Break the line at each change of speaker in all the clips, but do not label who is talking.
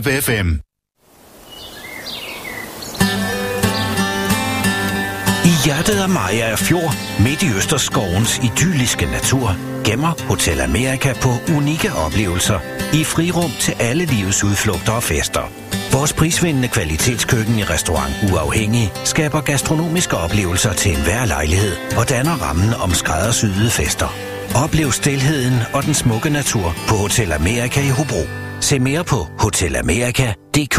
Live FM.
I hjertet af Maja Fjord, midt i Østerskovens idylliske natur, gemmer Hotel Amerika på unikke oplevelser i frirum til alle livets udflugter og fester. Vores prisvindende kvalitetskøkken i restaurant Uafhængig skaber gastronomiske oplevelser til enhver lejlighed og danner rammen om skræddersyede fester. Oplev stilheden og den smukke natur på Hotel Amerika i Hobro. Se mere på hotelamerika.dk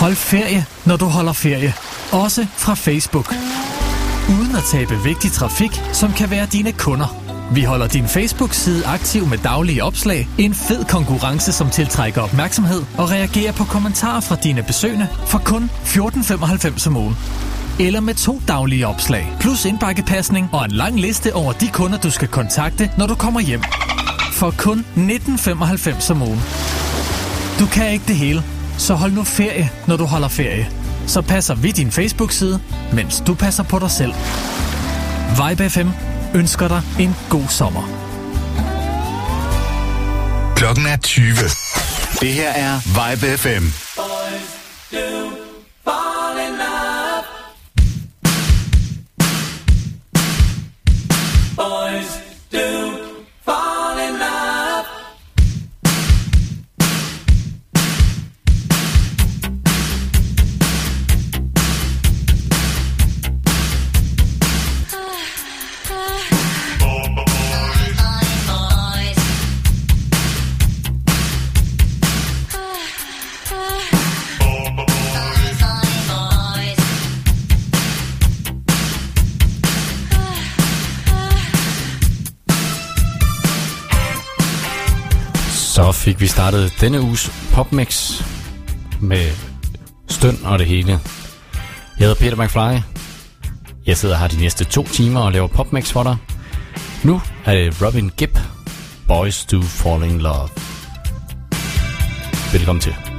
Hold ferie, når du holder ferie. Også fra Facebook. Uden at tabe vigtig trafik, som kan være dine kunder. Vi holder din Facebook-side aktiv med daglige opslag, en fed konkurrence, som tiltrækker opmærksomhed og reagerer på kommentarer fra dine besøgende for kun 14,95 om ugen. Eller med to daglige opslag, plus indbakkepasning og en lang liste over de kunder, du skal kontakte, når du kommer hjem. For kun 19,95 om ugen. Du kan ikke det hele, så hold nu ferie, når du holder ferie. Så passer vi din Facebook-side, mens du passer på dig selv. Vibe FM ønsker dig en god sommer.
Klokken er 20. Det her er Vibe FM.
Så fik vi startet denne uges popmix med støn og det hele. Jeg hedder Peter McFly. Jeg sidder her de næste to timer og laver popmix for dig. Nu er det Robin Gibb, Boys Do Fall In Love. Velkommen til.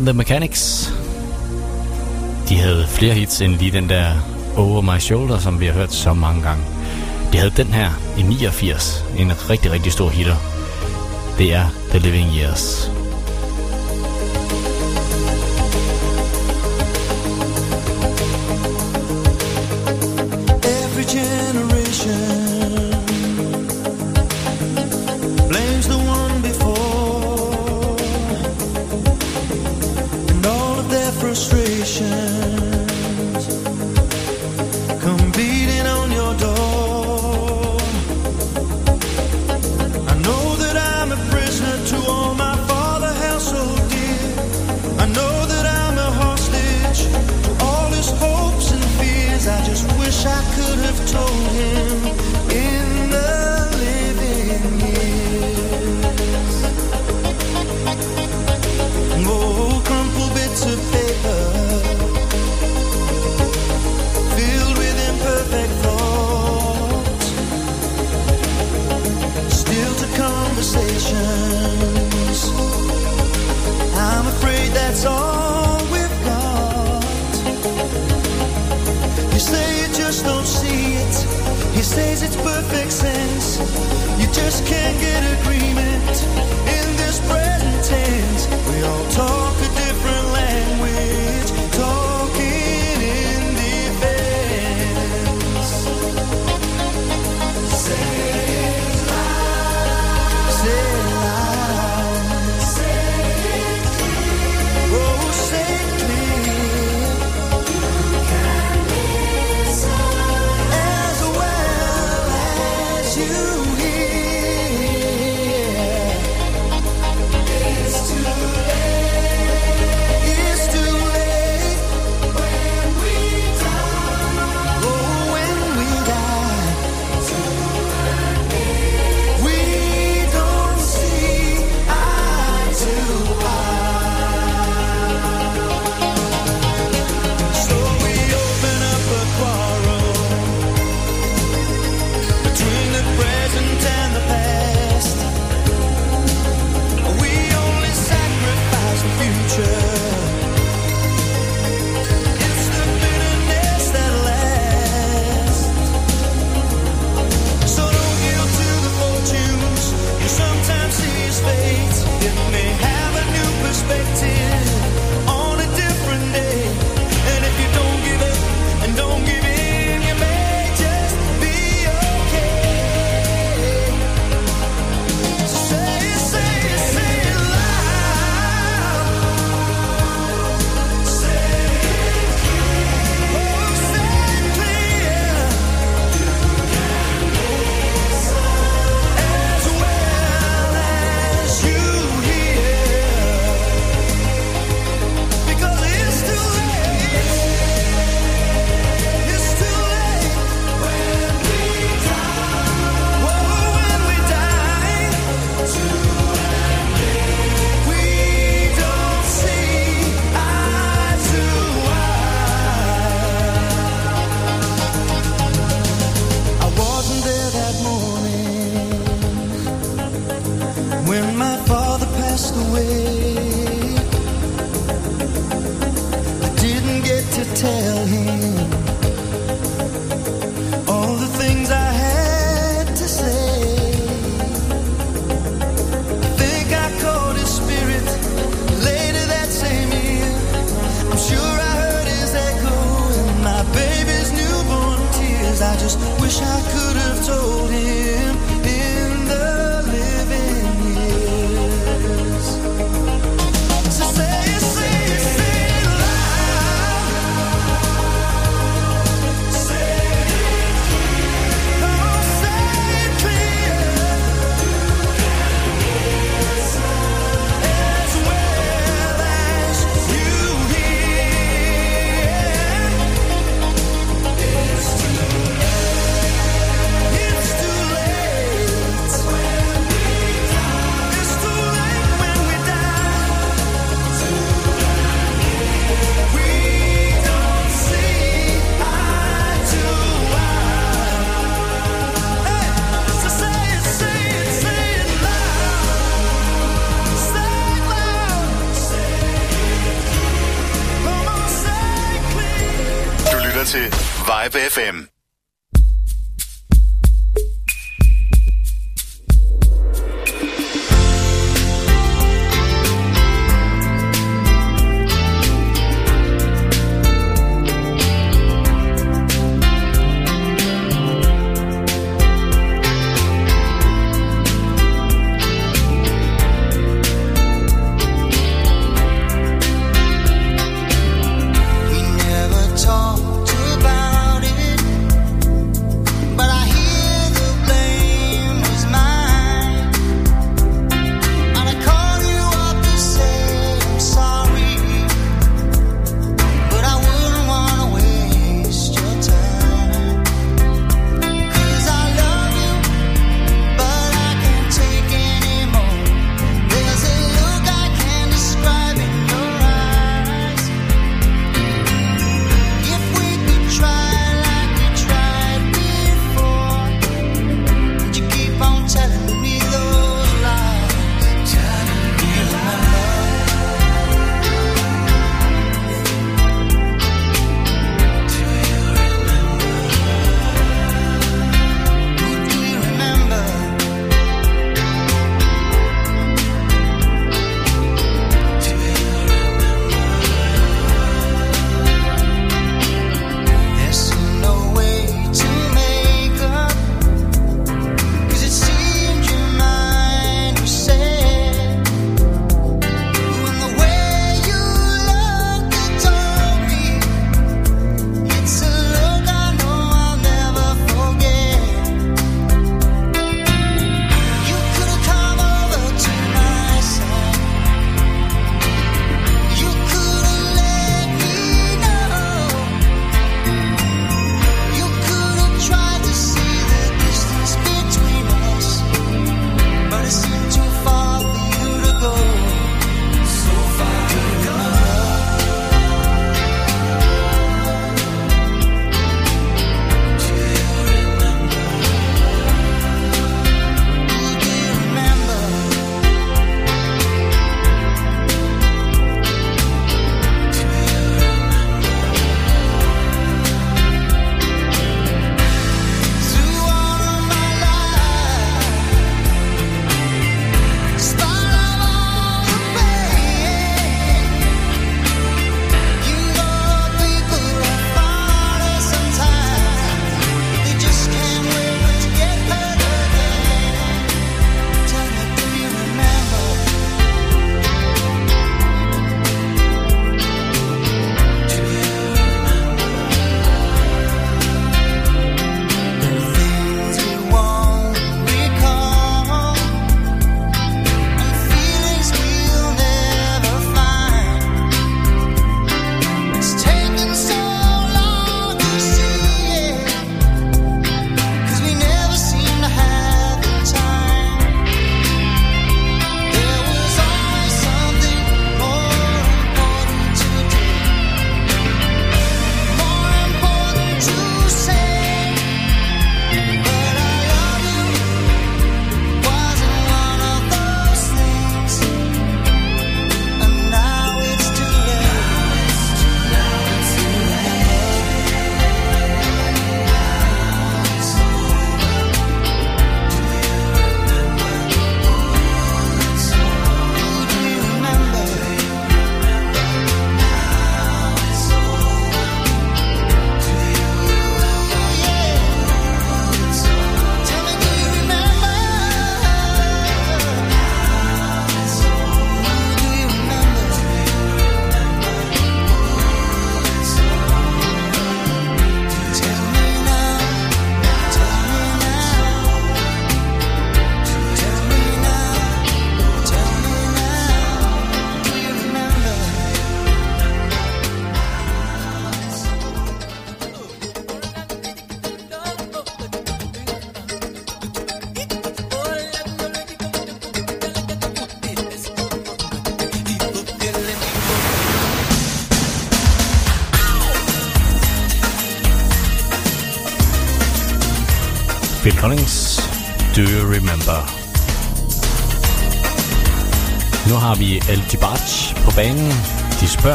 And the
Mechanics, de havde flere hits end lige den der Over My Shoulder, som vi har hørt så mange gange. De havde den her i 89, en rigtig, rigtig stor hitter. Det er The Living Years.
Vibe FM.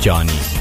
Johnny?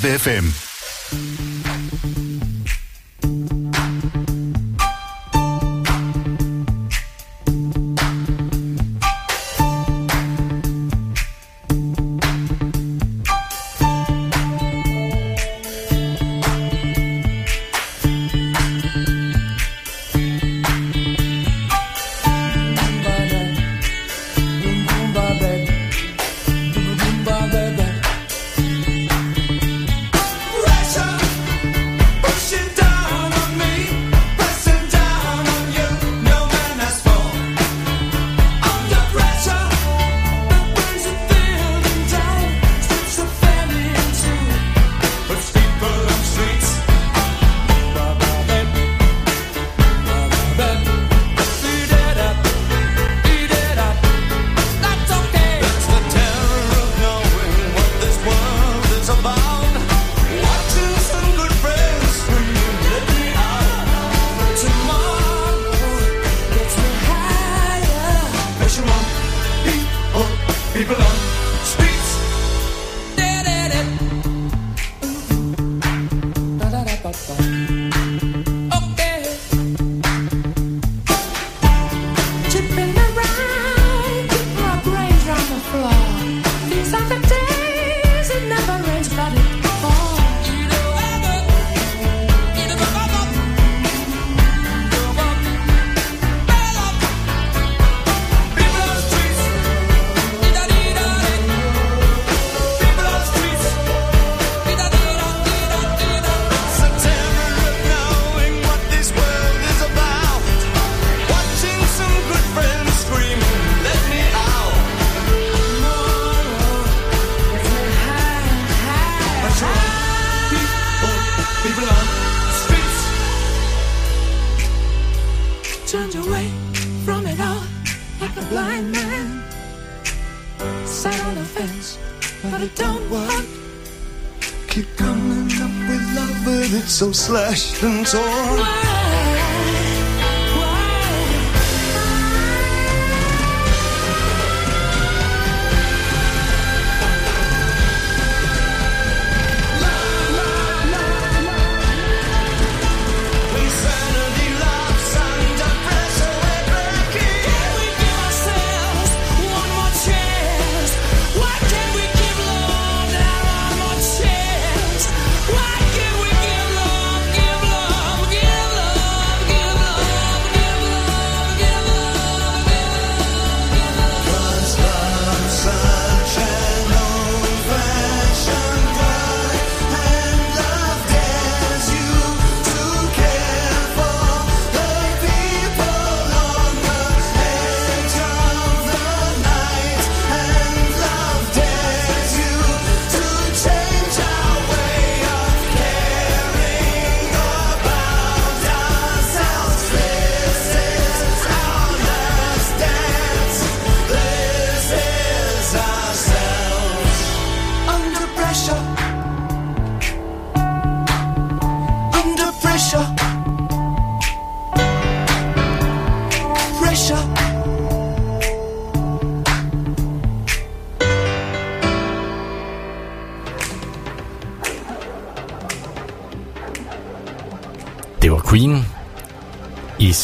FM.
turned away from it all like a blind man. Sat on the fence, but I don't want.
Keep coming up with love, but it's so slashed and torn.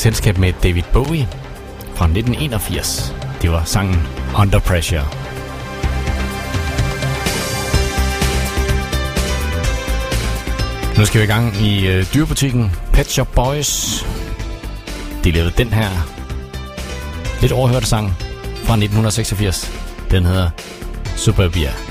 selskab med David Bowie fra 1981. Det var sangen Under Pressure. Nu skal vi i gang i øh, dyrebutikken Pet Shop Boys. De lavede den her lidt overhørte sang fra 1986. Den hedder
Superbia.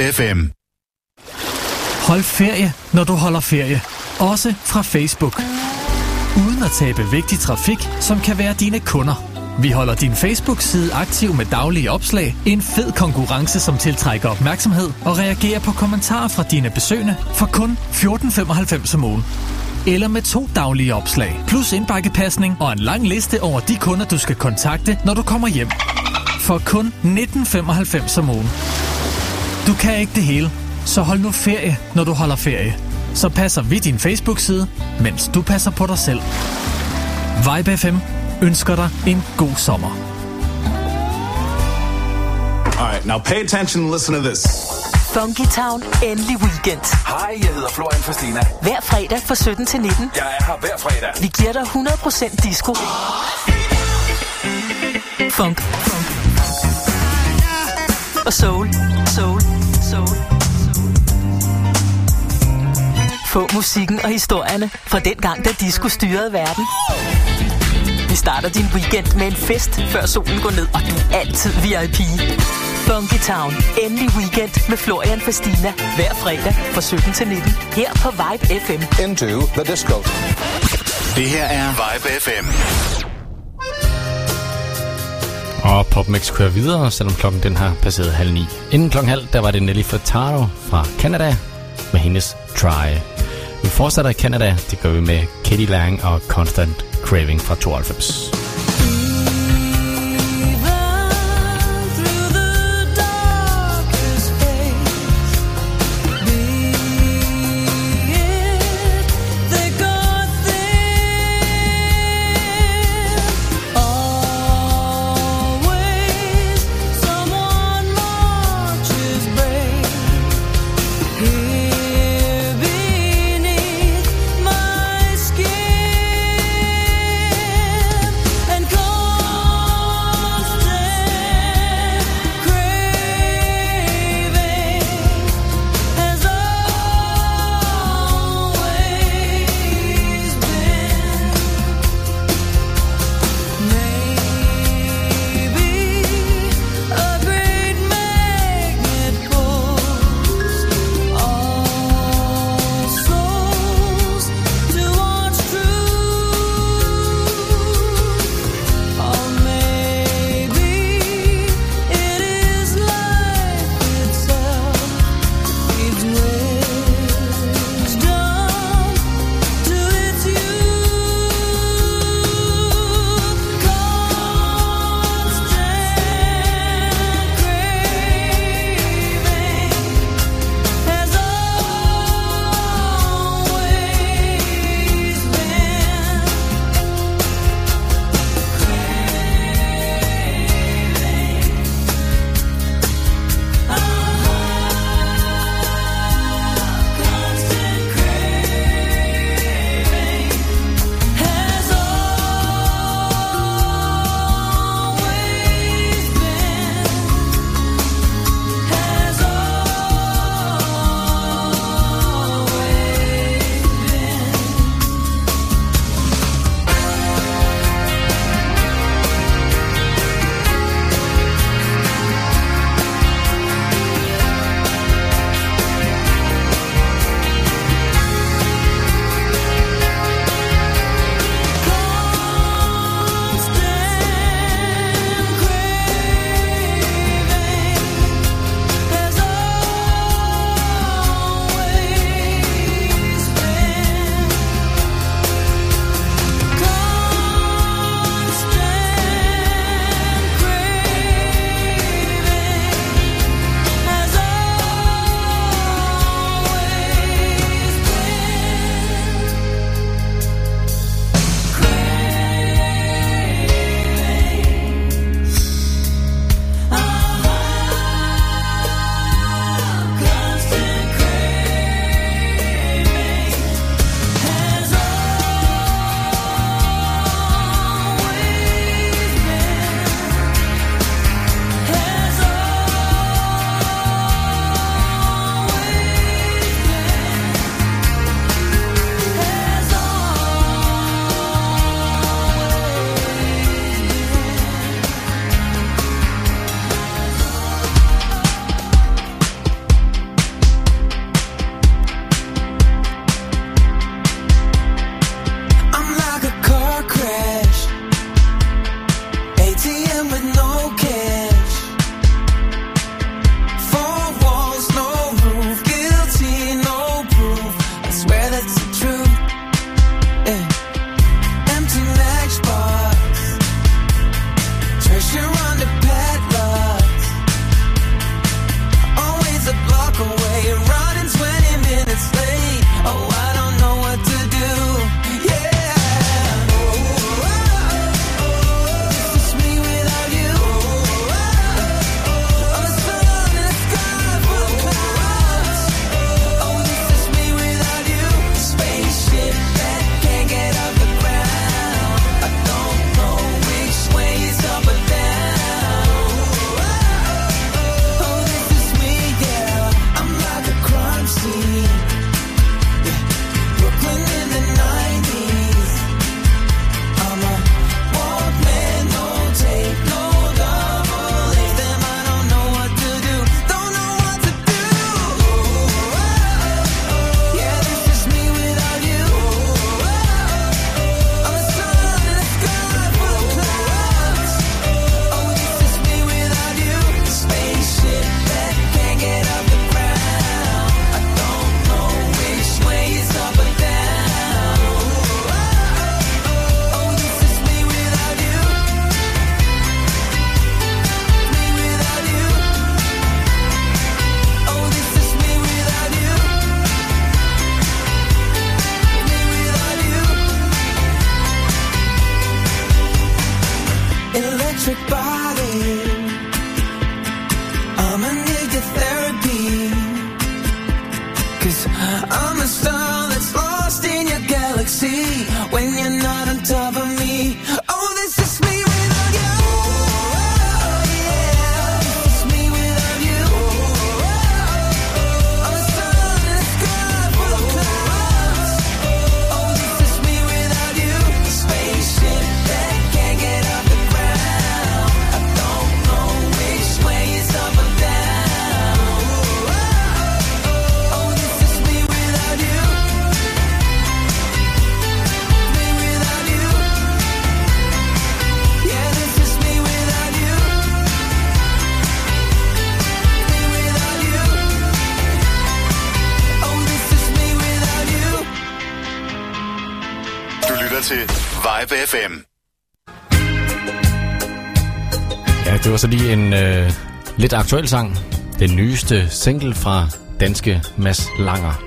FM.
Hold ferie, når du holder ferie. Også fra Facebook. Uden at tabe vigtig trafik, som kan være dine kunder. Vi holder din Facebook-side aktiv med daglige opslag, en fed konkurrence, som tiltrækker opmærksomhed og reagerer på kommentarer fra dine besøgende for kun 14,95 om ugen. Eller med to daglige opslag, plus indbakkepasning og en lang liste over de kunder, du skal kontakte, når du kommer hjem. For kun 19,95 om ugen. Du kan ikke det hele, så hold nu ferie, når du holder ferie. Så passer vi din Facebook-side, mens du passer på dig selv. Vibe FM ønsker dig en god sommer.
All right, now pay attention and listen to this.
Funky Town, endelig weekend.
Hej, jeg hedder Florian Fastina.
Hver fredag fra 17 til 19.
Jeg er her hver fredag.
Vi giver dig 100% disco. Funk. Funk. Og soul. Soul. Soul. Få musikken og historierne fra den gang, da disco styrede verden. Vi starter din weekend med en fest, før solen går ned, og du er altid VIP. Funky Town. Endelig weekend med Florian Fastina. Hver fredag fra 17 til 19. Her på Vibe FM.
Into the disco. Det her er Vibe FM.
PopMix kører videre, selvom klokken den har passeret halv ni. Inden klokken halv, der var det Nelly Furtado fra Canada med hendes Try. Vi fortsætter i Canada, det gør vi med Katie Lang og Constant Craving fra 92.
en øh, lidt aktuel sang. Den nyeste single fra danske Mads Langer.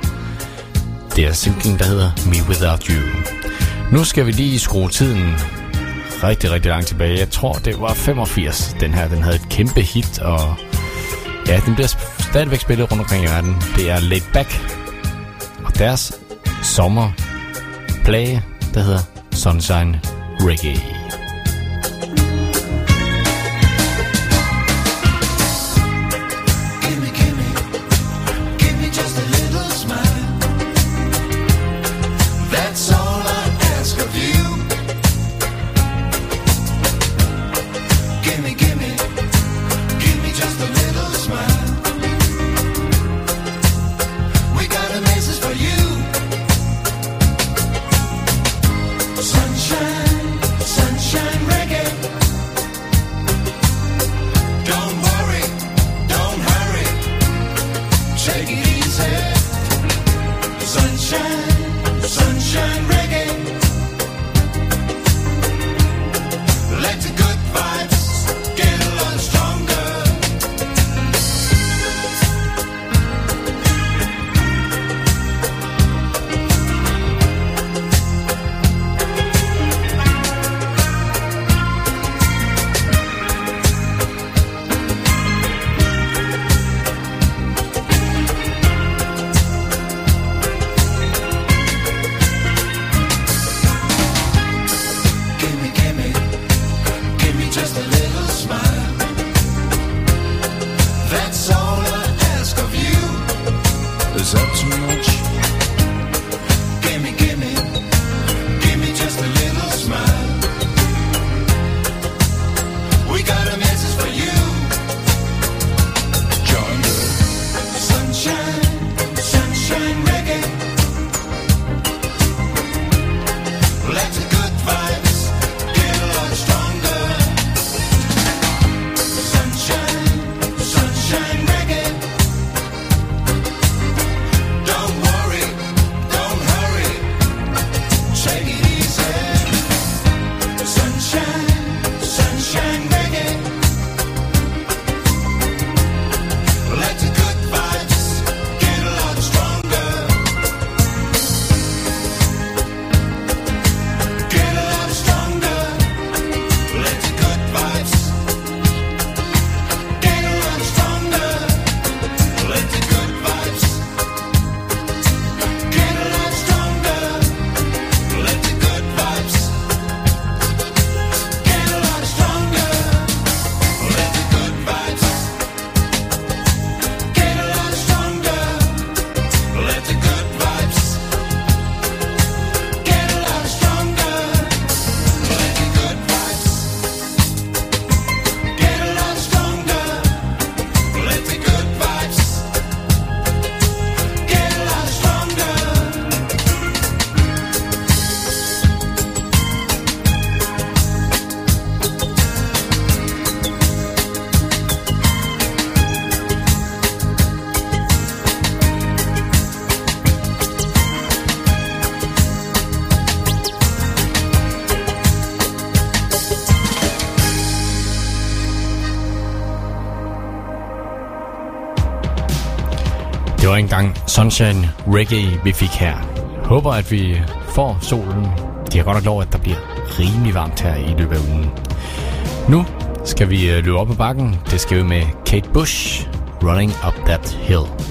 Det er singlen, der hedder Me Without You. Nu skal vi lige skrue tiden rigtig, rigtig langt tilbage. Jeg tror, det var 85. Den her, den havde et kæmpe hit, og ja, den bliver stadigvæk spillet rundt omkring i verden. Det er Laid Back og deres sommerplage, der hedder Sunshine Reggae.
Sunshine Reggae,
vi fik her. Håber, at vi får solen. Det er godt nok lov, at der bliver rimelig varmt her i løbet af ugen. Nu skal vi øh, løbe op ad bakken. Det skal vi med Kate Bush, Running Up That Hill.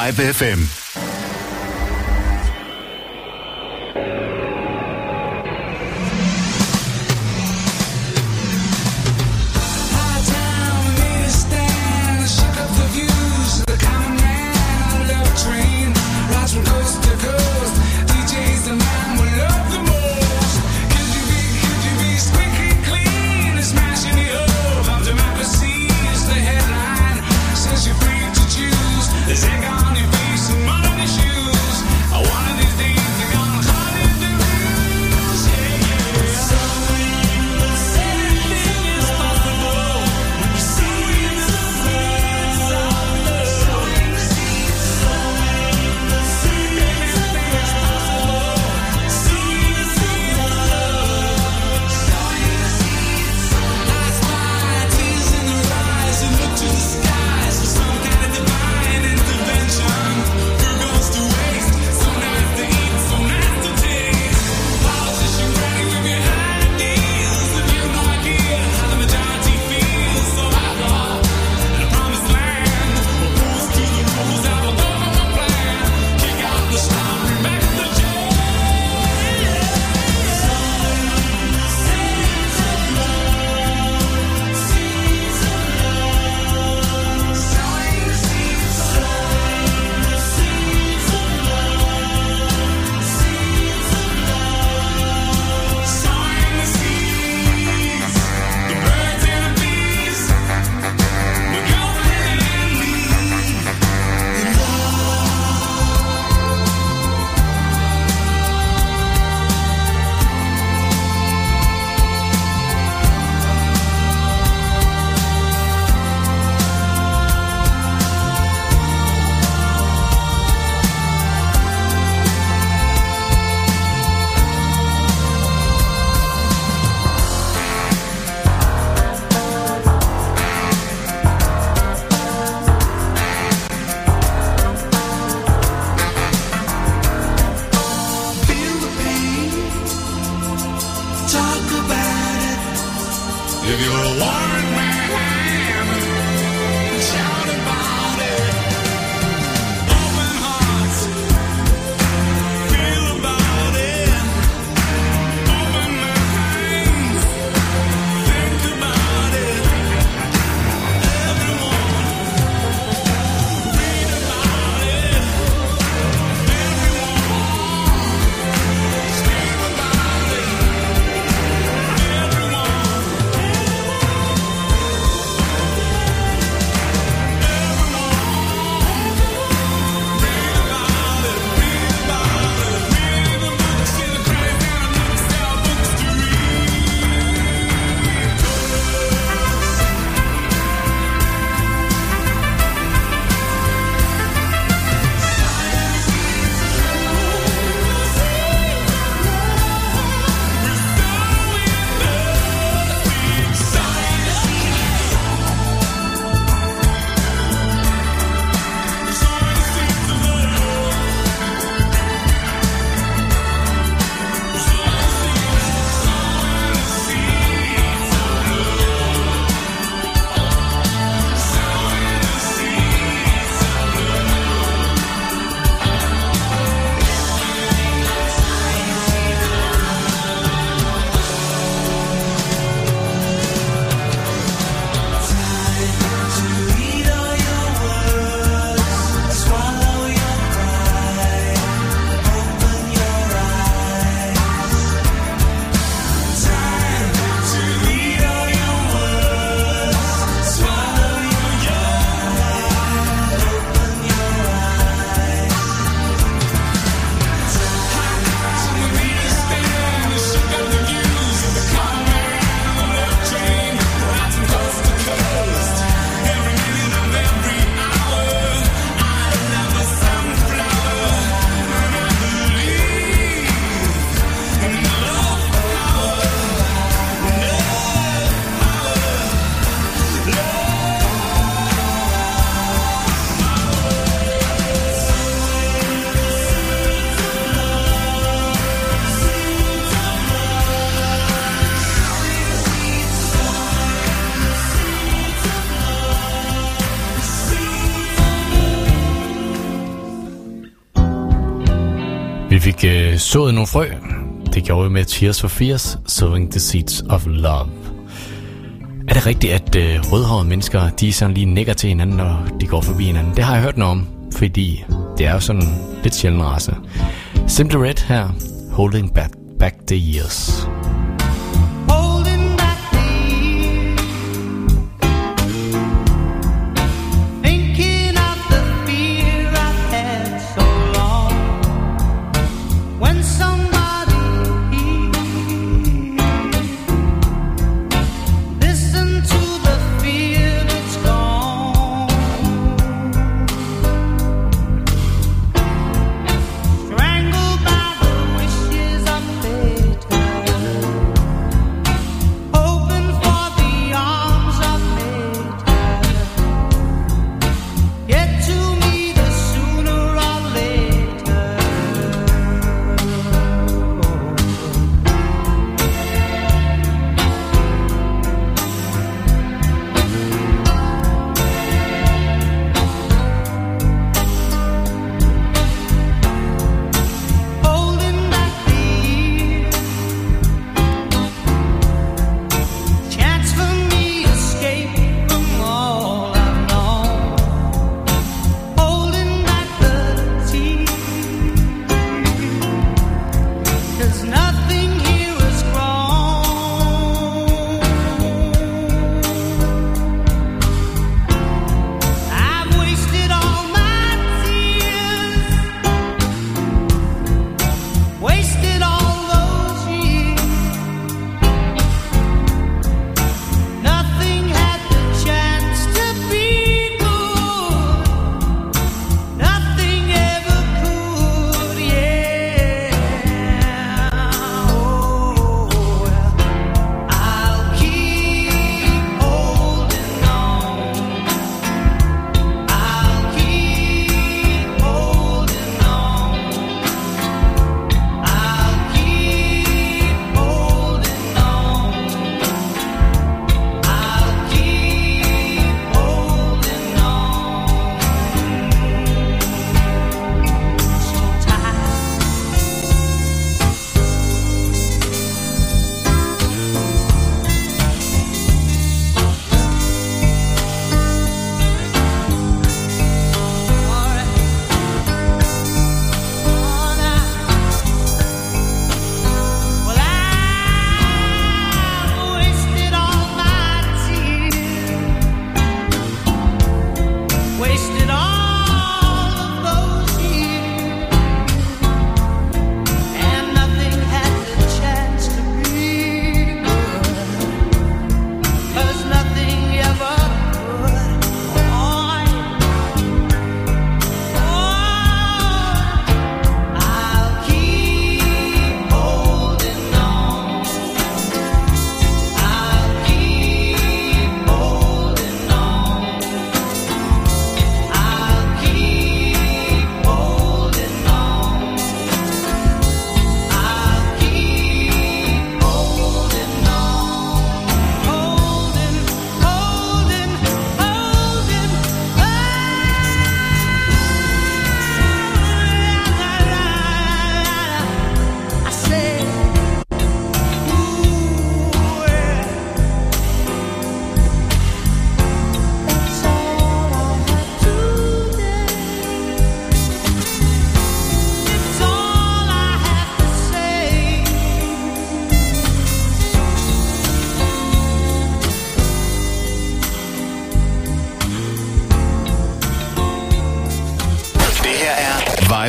Vibe FM.
frø. Det gjorde vi med Tears for Fears, Sowing the Seeds of Love. Er det rigtigt, at øh, rødhårede mennesker, de sådan lige nikker til hinanden, når de går forbi hinanden? Det har jeg hørt noget om, fordi det er jo sådan lidt sjældent race. Simple Red her, Holding Back, back the Years.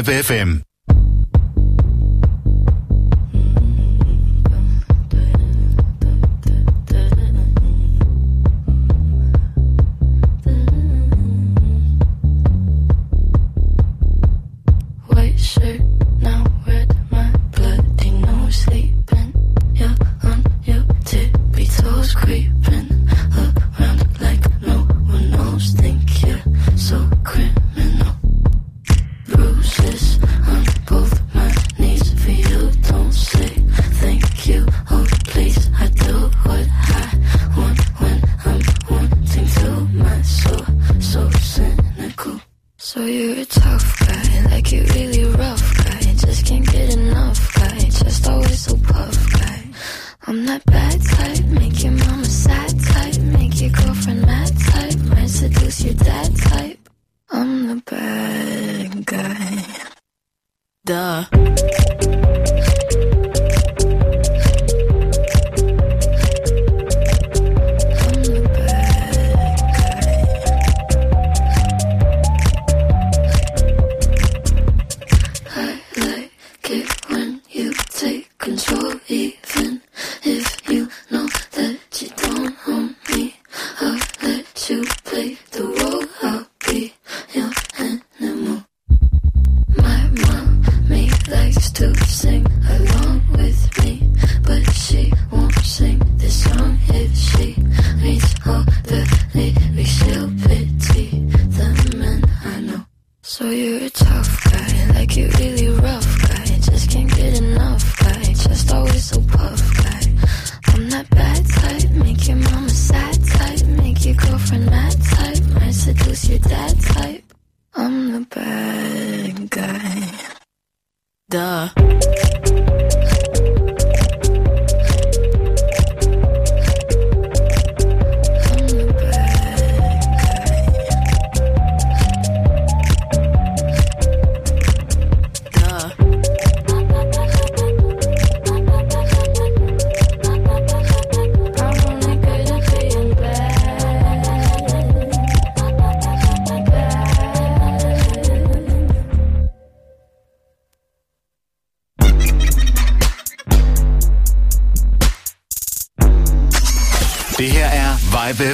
Live FM.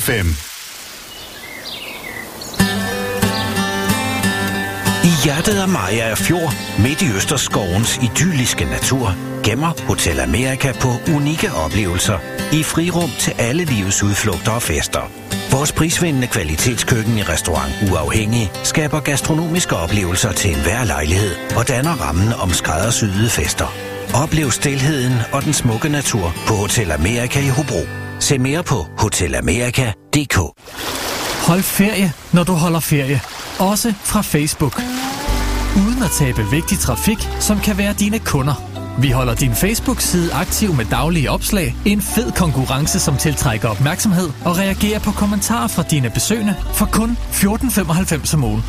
FM.
I hjertet af Maja Fjord, midt i Østerskovens idylliske natur, gemmer Hotel Amerika på unikke oplevelser i frirum til alle livets udflugter og fester. Vores prisvindende kvalitetskøkken i restaurant Uafhængig skaber gastronomiske oplevelser til enhver lejlighed og danner rammen om skræddersyede fester. Oplev stilheden og den smukke natur på Hotel Amerika i Hobro. Se mere på hotelamerika.dk.
Hold ferie, når du holder ferie. Også fra Facebook. Uden at tabe vigtig trafik, som kan være dine kunder. Vi holder din Facebook-side aktiv med daglige opslag, en fed konkurrence, som tiltrækker opmærksomhed og reagerer på kommentarer fra dine besøgende for kun 14,95 om ugen.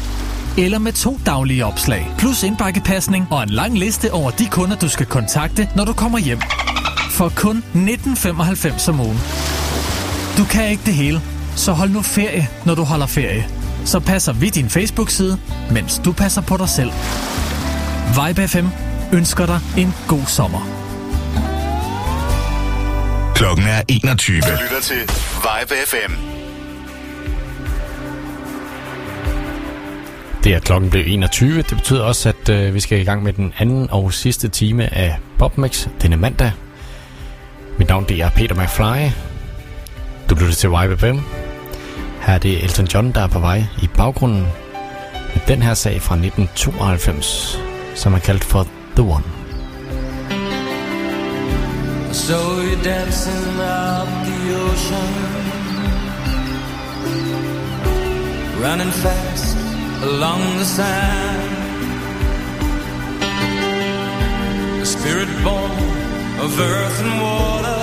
Eller med to daglige opslag, plus indbakkepasning og en lang liste over de kunder, du skal kontakte, når du kommer hjem. For kun 19,95 om ugen. Du kan ikke det hele, så hold nu ferie, når du holder ferie. Så passer vi din Facebook-side, mens du passer på dig selv. Vibe FM ønsker dig en god sommer.
Klokken er 21. Du lytter til Vibe FM.
Det er klokken blev 21. Det betyder også, at øh, vi skal i gang med den anden og sidste time af Bobmix denne mandag. Mit navn det er Peter McFly. Du lytter til Vibe FM. Her er det Elton John, der er på vej i baggrunden med den her sag fra 1992, som er kaldt for The One.
So you're dancing up the ocean, running fast along the sand. The spirit born of earth and water,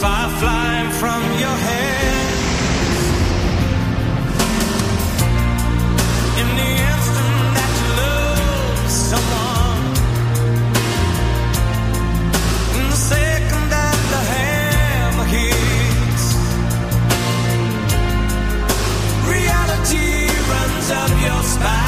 fire flying from your head. In the instant that you love someone. In the second that the hammer hits, reality runs up your spine,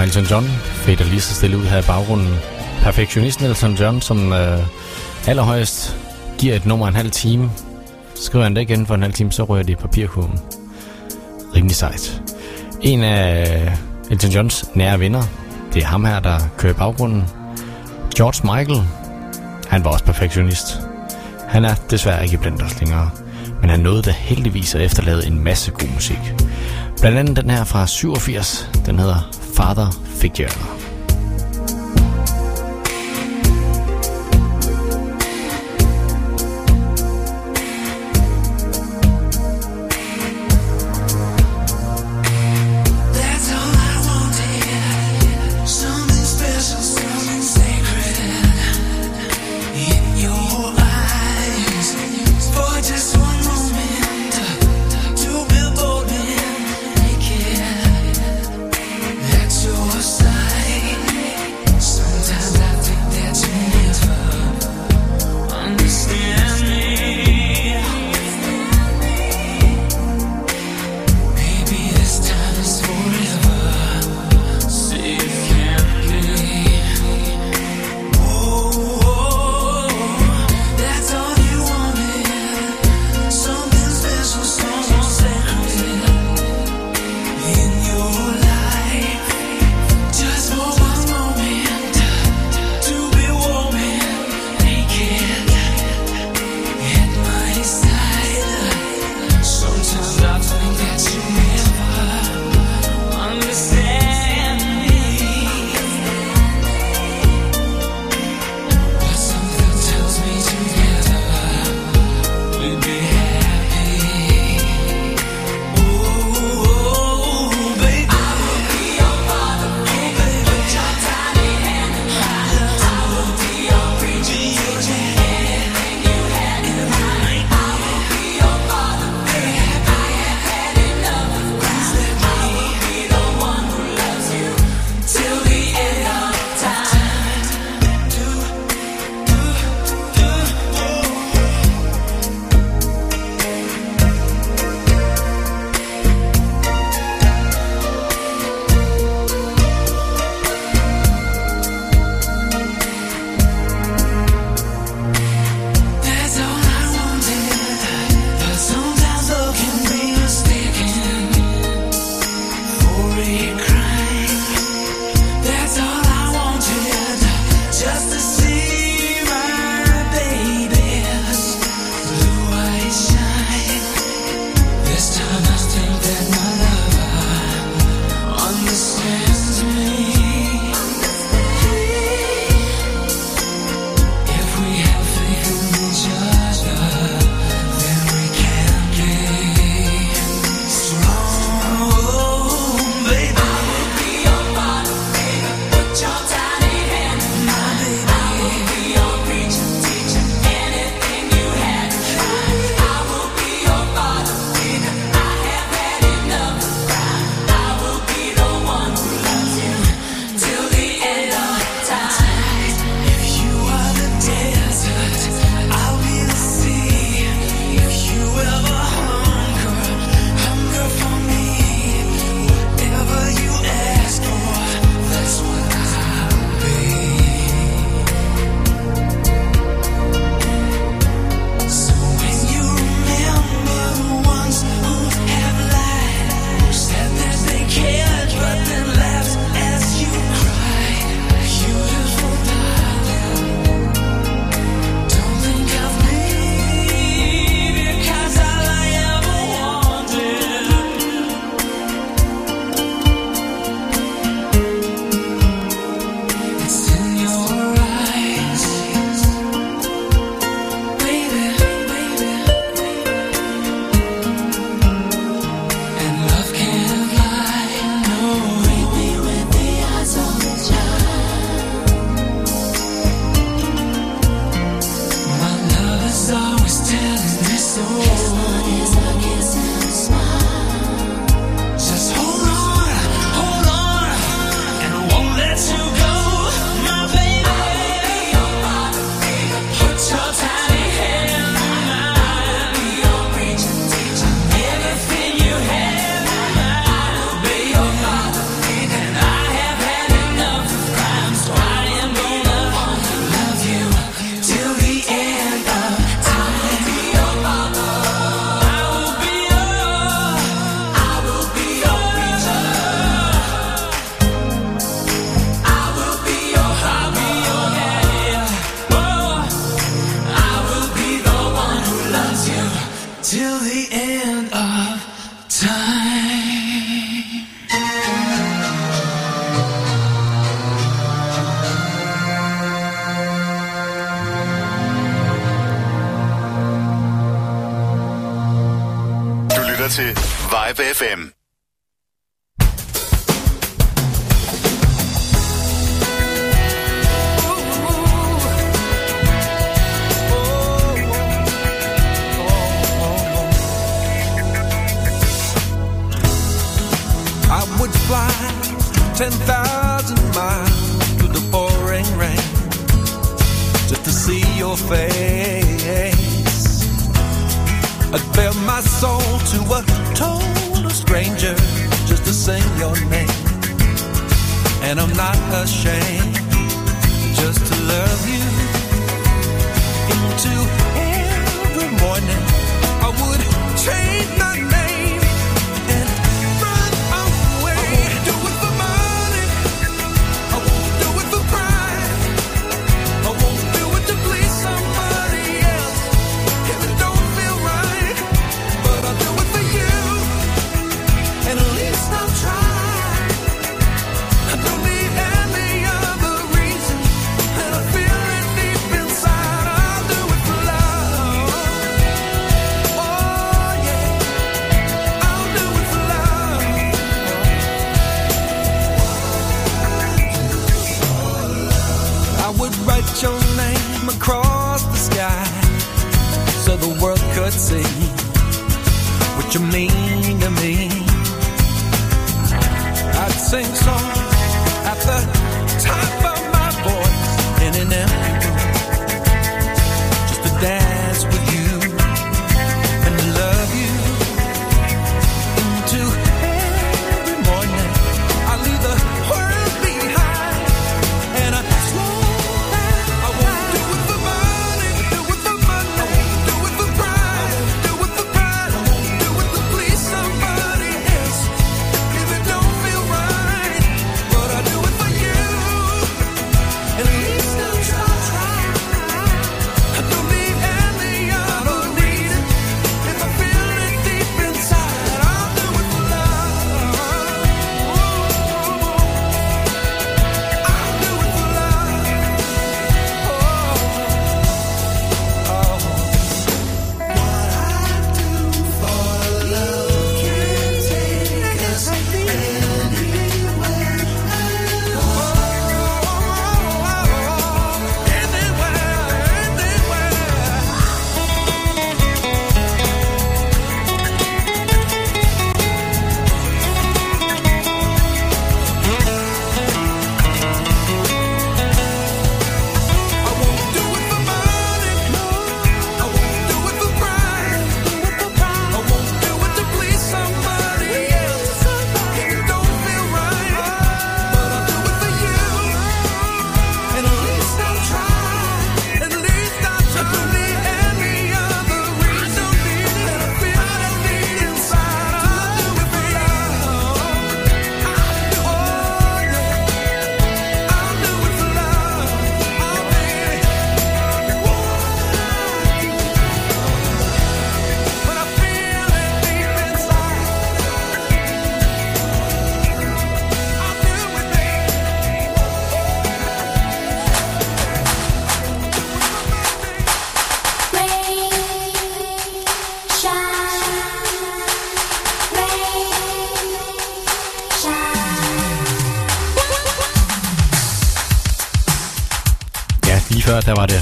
fra Elton John fader lige så stille ud her i baggrunden. Perfektionisten Elton John, som øh, allerhøjst giver et nummer en halv time. Skriver han det igen for en halv time, så rører det i papirkurven. Rimelig sejt. En af Elton Johns nære venner, det er ham her, der kører i baggrunden. George Michael, han var også perfektionist. Han er desværre ikke blandt os længere, men han nåede da heldigvis at efterlade en masse god musik. Blandt andet den her fra 87, den hedder Father Figure.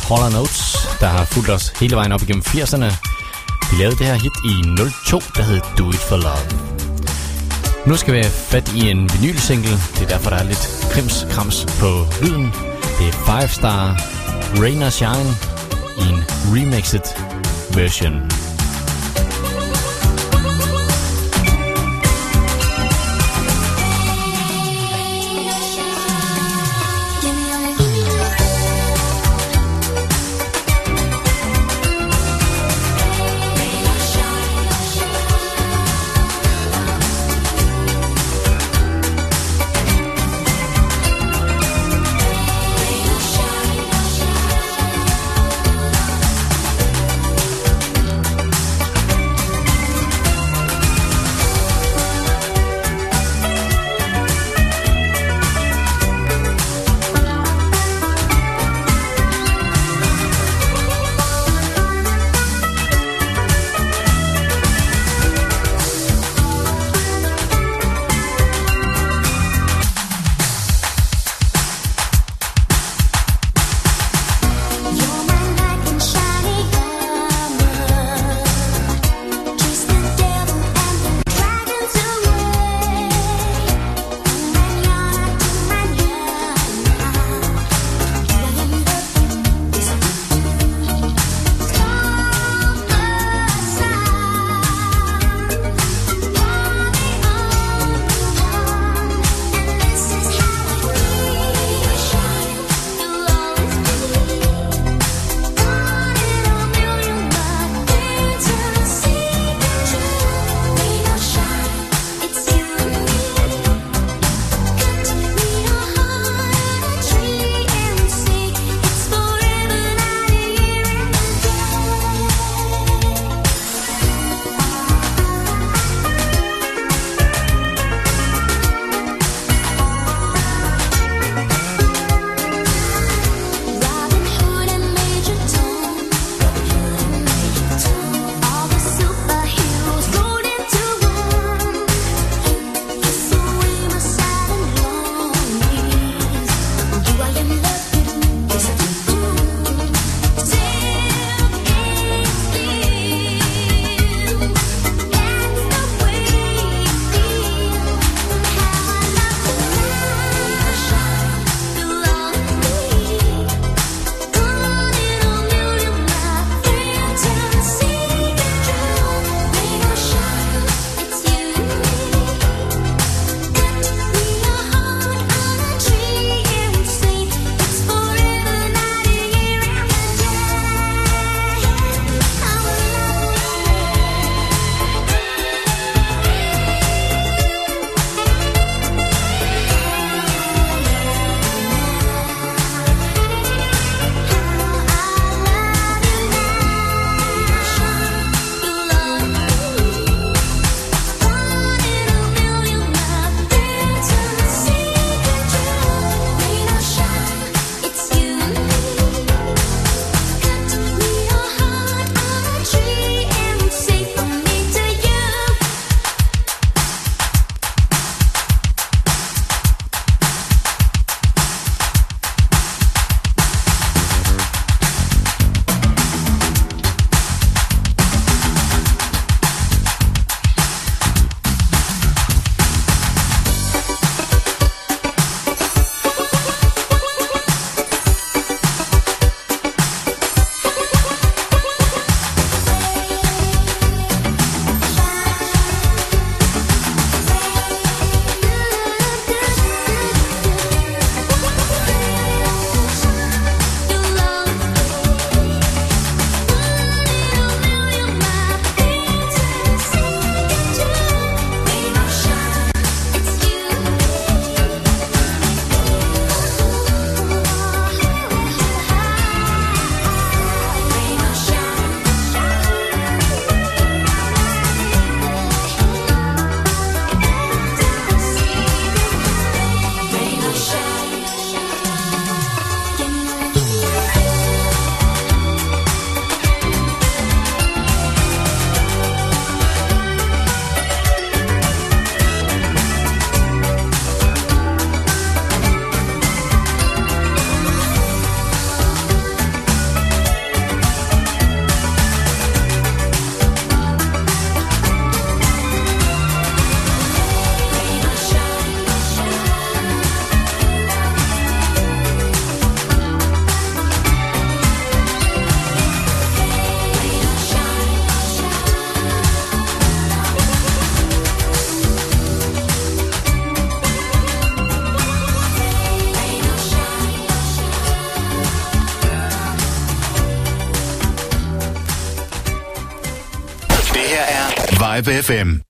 Ja, Holler Notes der har fulgt os hele vejen op igennem 80'erne. De lavede det her hit i 02, der hed Do It For Love. Nu skal vi have fat i en vinylsingle. Det er derfor, der er lidt krimskrams på lyden. Det er Five Star Rain or Shine i en remixed version.
Live FM.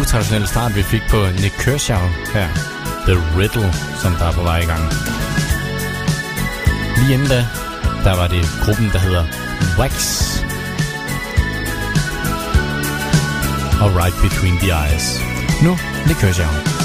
Utraditionelle start, vi fik på Nick Kershaw her. The Riddle, som der er på vej i gang. Lige inden da, der var det gruppen, der hedder Wax. Og Right Between the Eyes. Nu Nick Kershaw.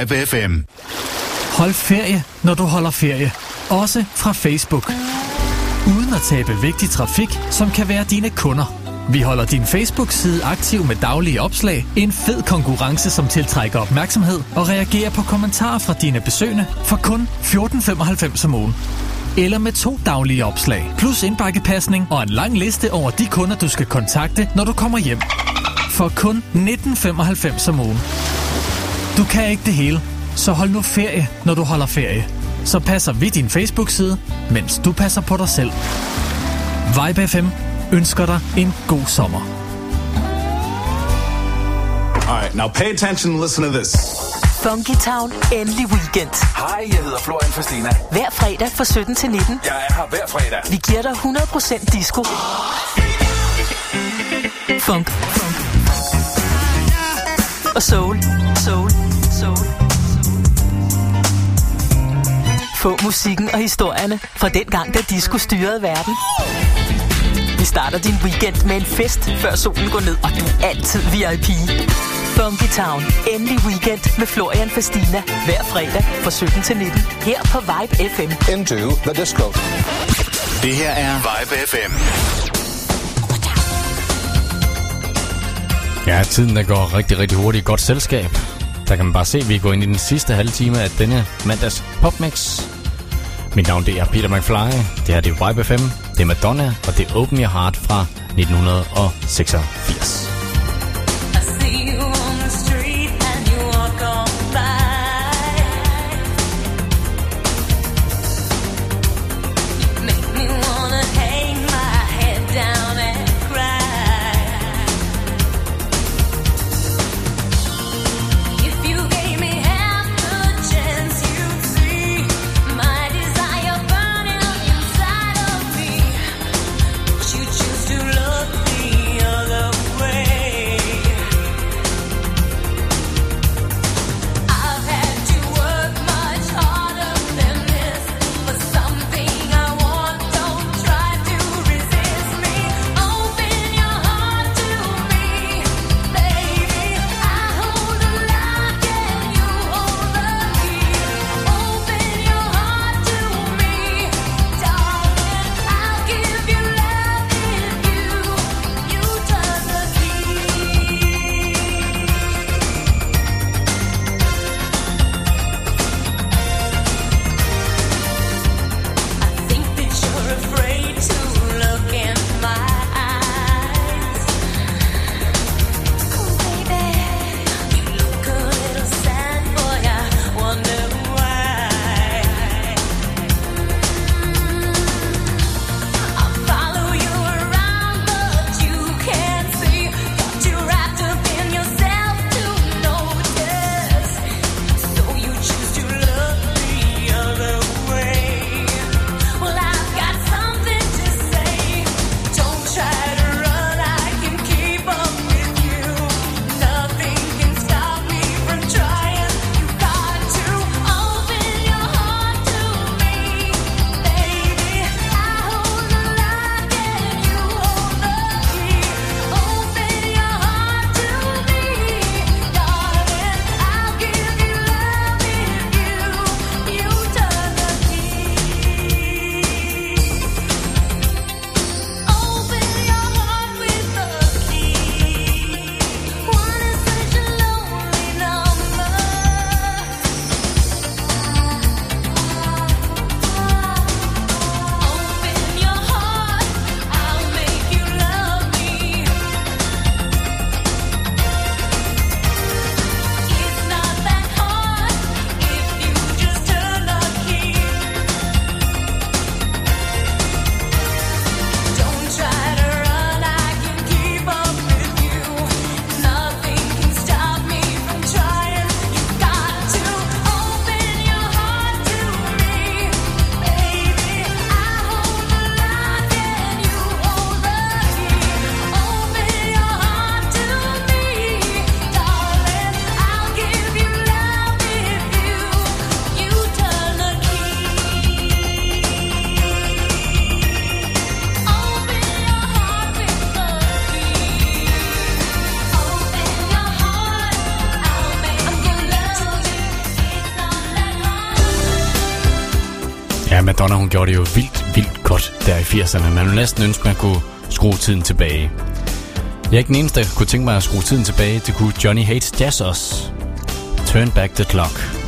Live FM.
Hold ferie, når du holder ferie. Også fra Facebook. Uden at tabe vigtig trafik, som kan være dine kunder. Vi holder din Facebook-side aktiv med daglige opslag, en fed konkurrence, som tiltrækker opmærksomhed og reagerer på kommentarer fra dine besøgende for kun 14,95 om ugen. Eller med to daglige opslag, plus indbakkepasning og en lang liste over de kunder, du skal kontakte, når du kommer hjem. For kun 19,95 om ugen. Du kan ikke det hele, så hold nu ferie, når du holder ferie. Så passer vi din Facebook-side, mens du passer på dig selv. Vibe FM ønsker dig en god sommer.
All right, now pay attention and listen to this.
Funky Town, endelig weekend.
Hej, jeg hedder Florian Fastina.
Hver fredag fra 17 til 19.
Jeg er her hver fredag.
Vi giver dig 100% disco. Funk. Funk. Og soul. Soul. Soul. Få musikken og historierne fra den gang, da disco styrede verden. Vi starter din weekend med en fest, før solen går ned, og du er altid VIP. Funky Town. Endelig weekend med Florian Fastina. Hver fredag fra 17 til 19. Her på Vibe FM.
Into the disco. Det her er Vibe FM.
Ja, tiden der går rigtig, rigtig hurtigt i godt selskab. Der kan man bare se, at vi går ind i den sidste halve time af denne mandags popmix. Mit navn det er Peter McFly. Det her det er Vibe 5, Det er Madonna, og det er Open Your Heart fra
1906. gjorde det jo vildt, vildt godt der i 80'erne. Man ville næsten ønske, man kunne skrue tiden tilbage. Jeg er ikke den eneste, der kunne tænke mig at skrue tiden tilbage. Det kunne Johnny Hates Jazz også. Turn back the clock.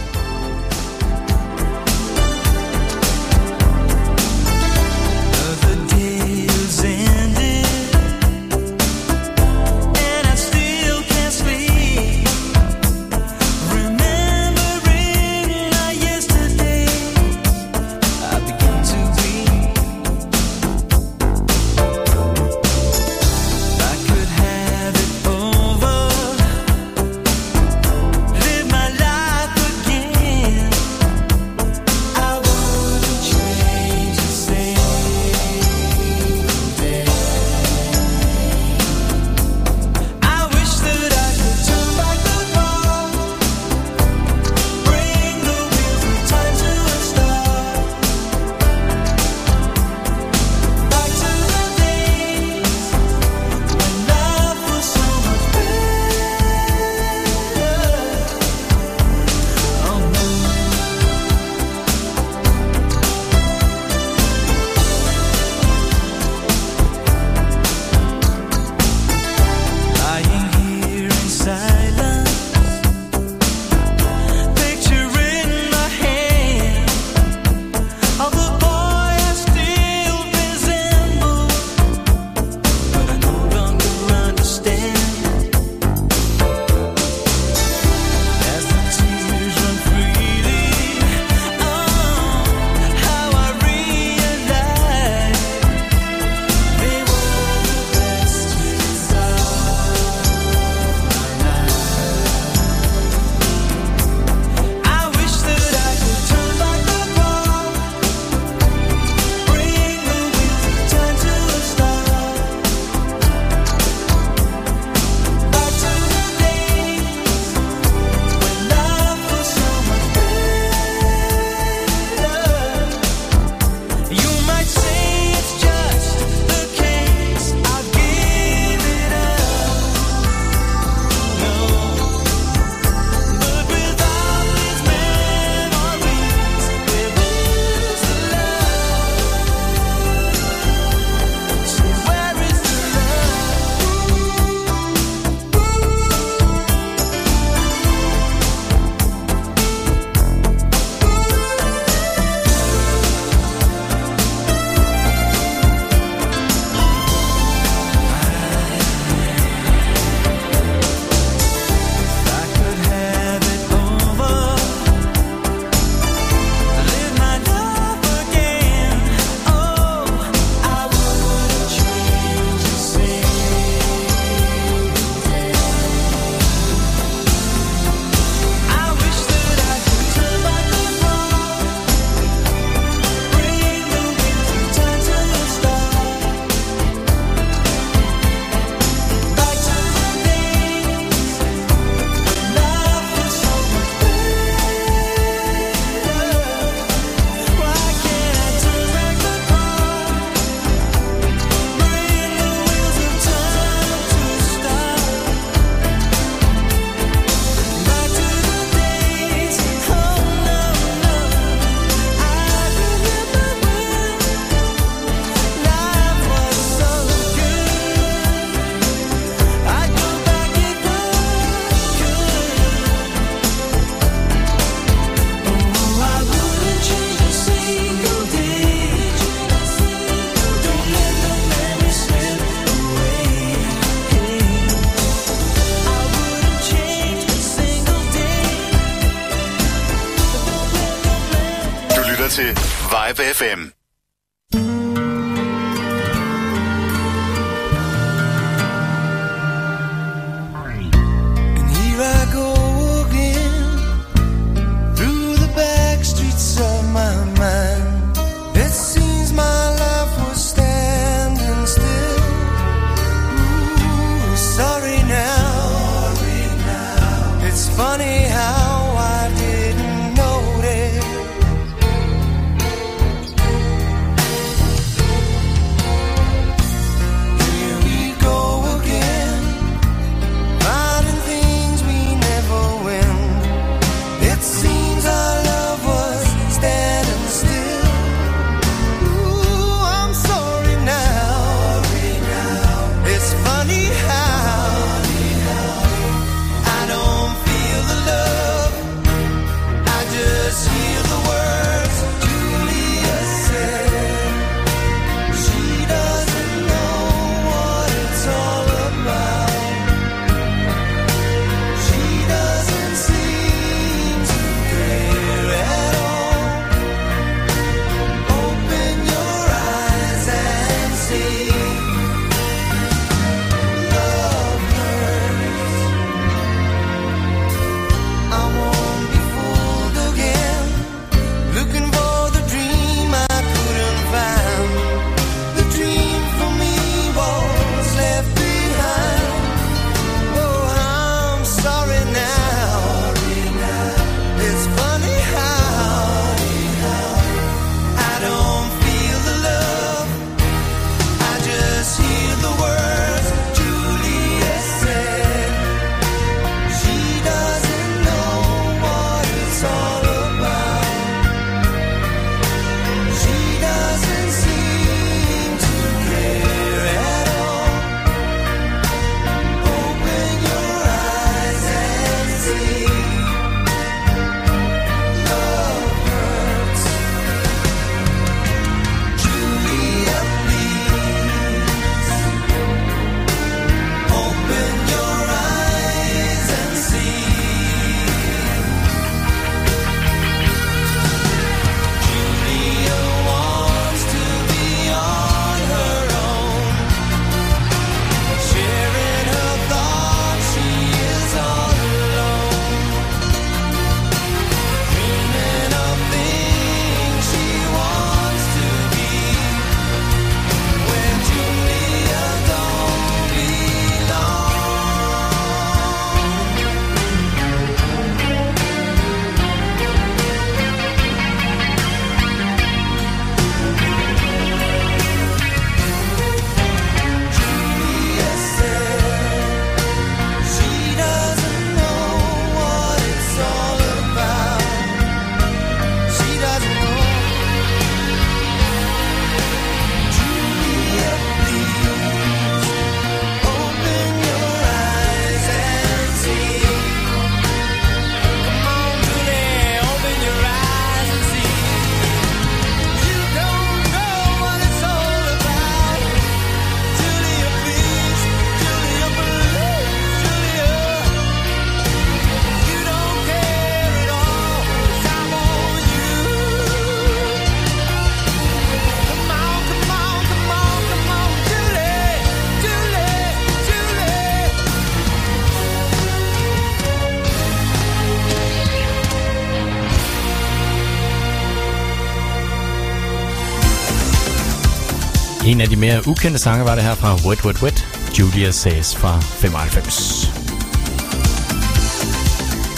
En af de mere ukendte sange var det her fra Wet Wet Wet, Julia Says fra 95.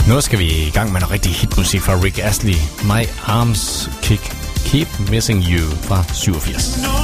Nu skal vi i gang med noget rigtig hitmusik fra Rick Astley. My Arms Kick Keep Missing You fra 87.
No.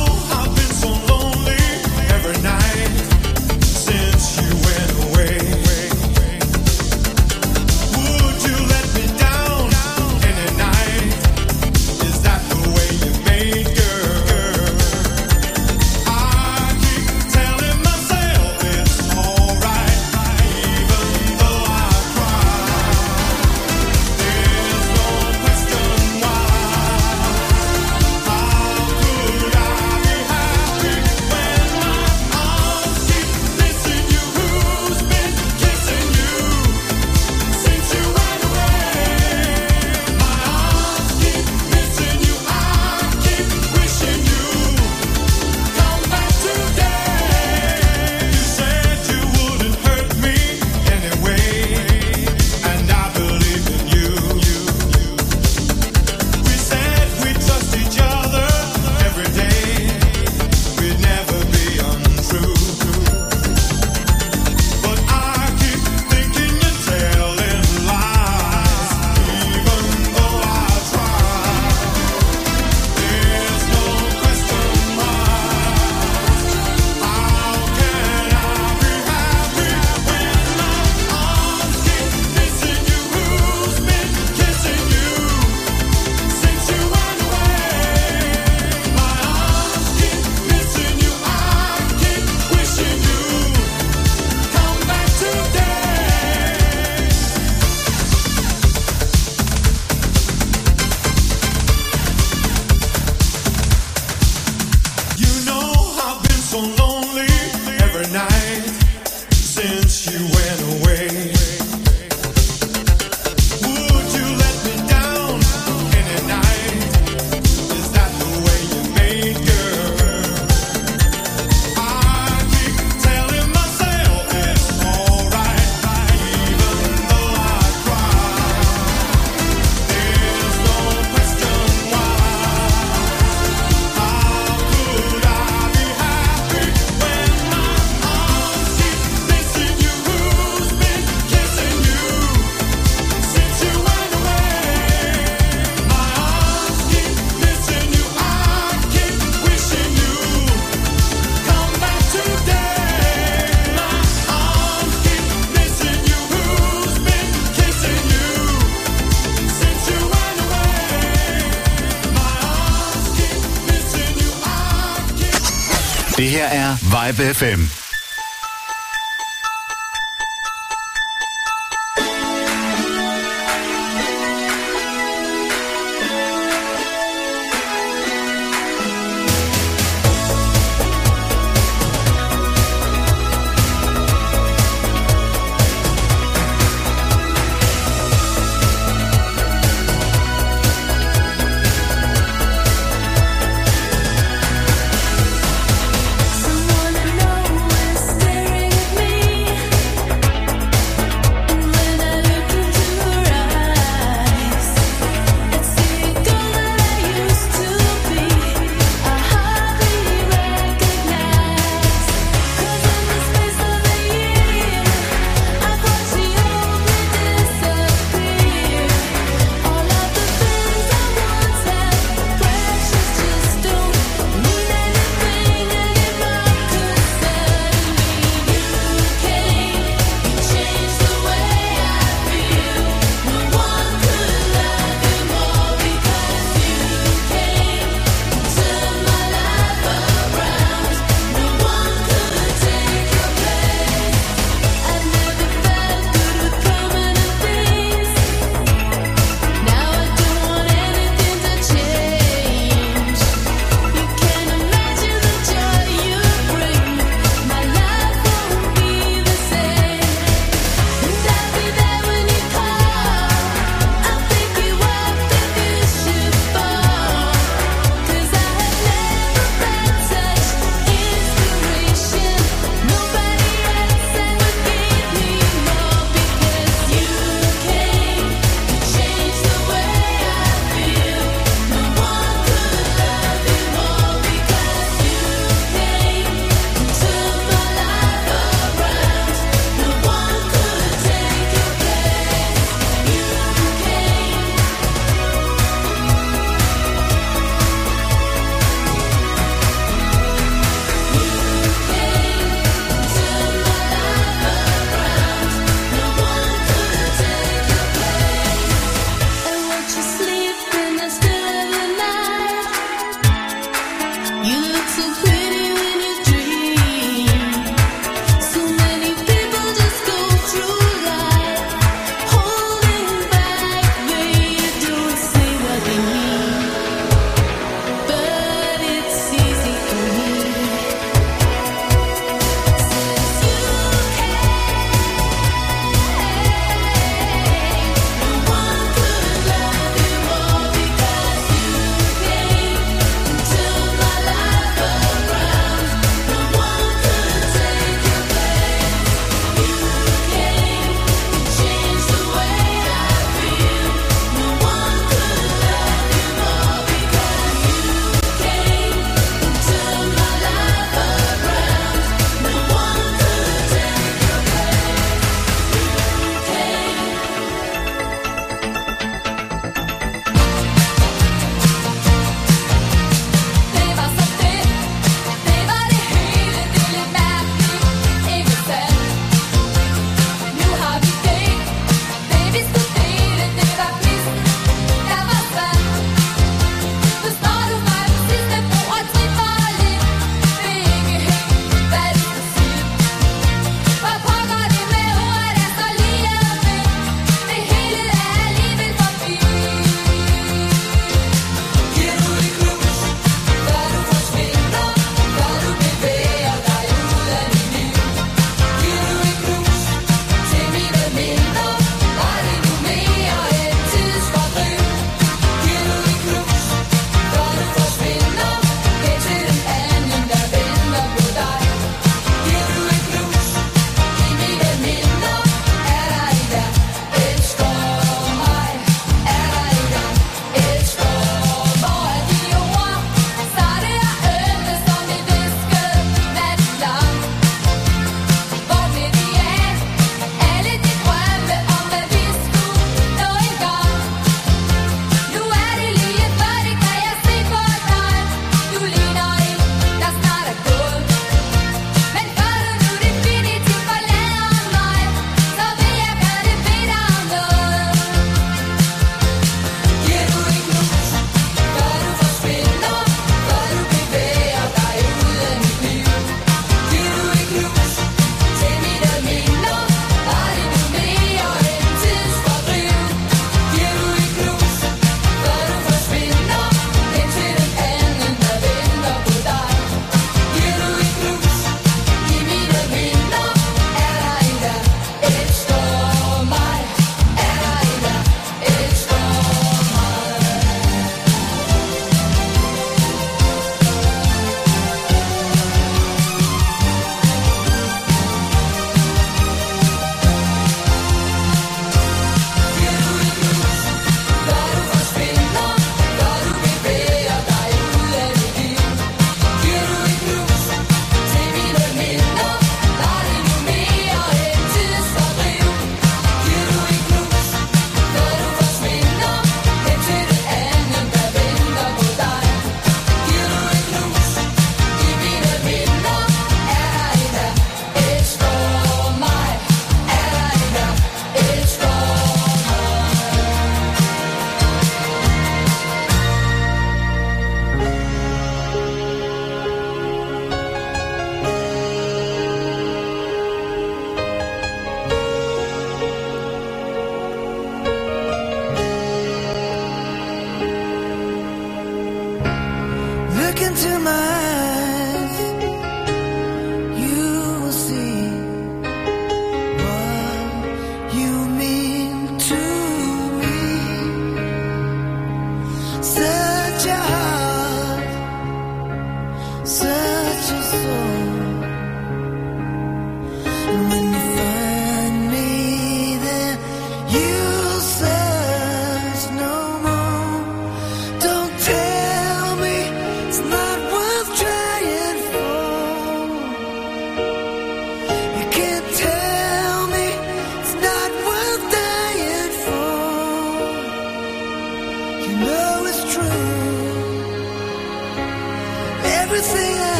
FFM.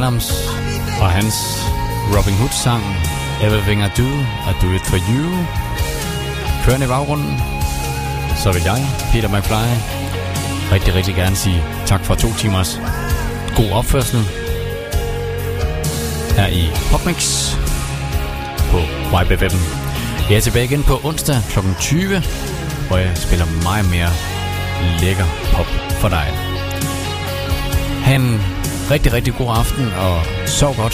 Adams og hans Robin Hood-sang Everything I Do, I Do It For You. Kørende i baggrunden, så vil jeg, Peter McFly, rigtig, rigtig gerne sige tak for to timers god opførsel her i Popmix på YBFM. Jeg er tilbage igen på onsdag kl. 20, hvor jeg spiller meget mere lækker pop for dig. Han rigtig, rigtig god aften, og sov godt.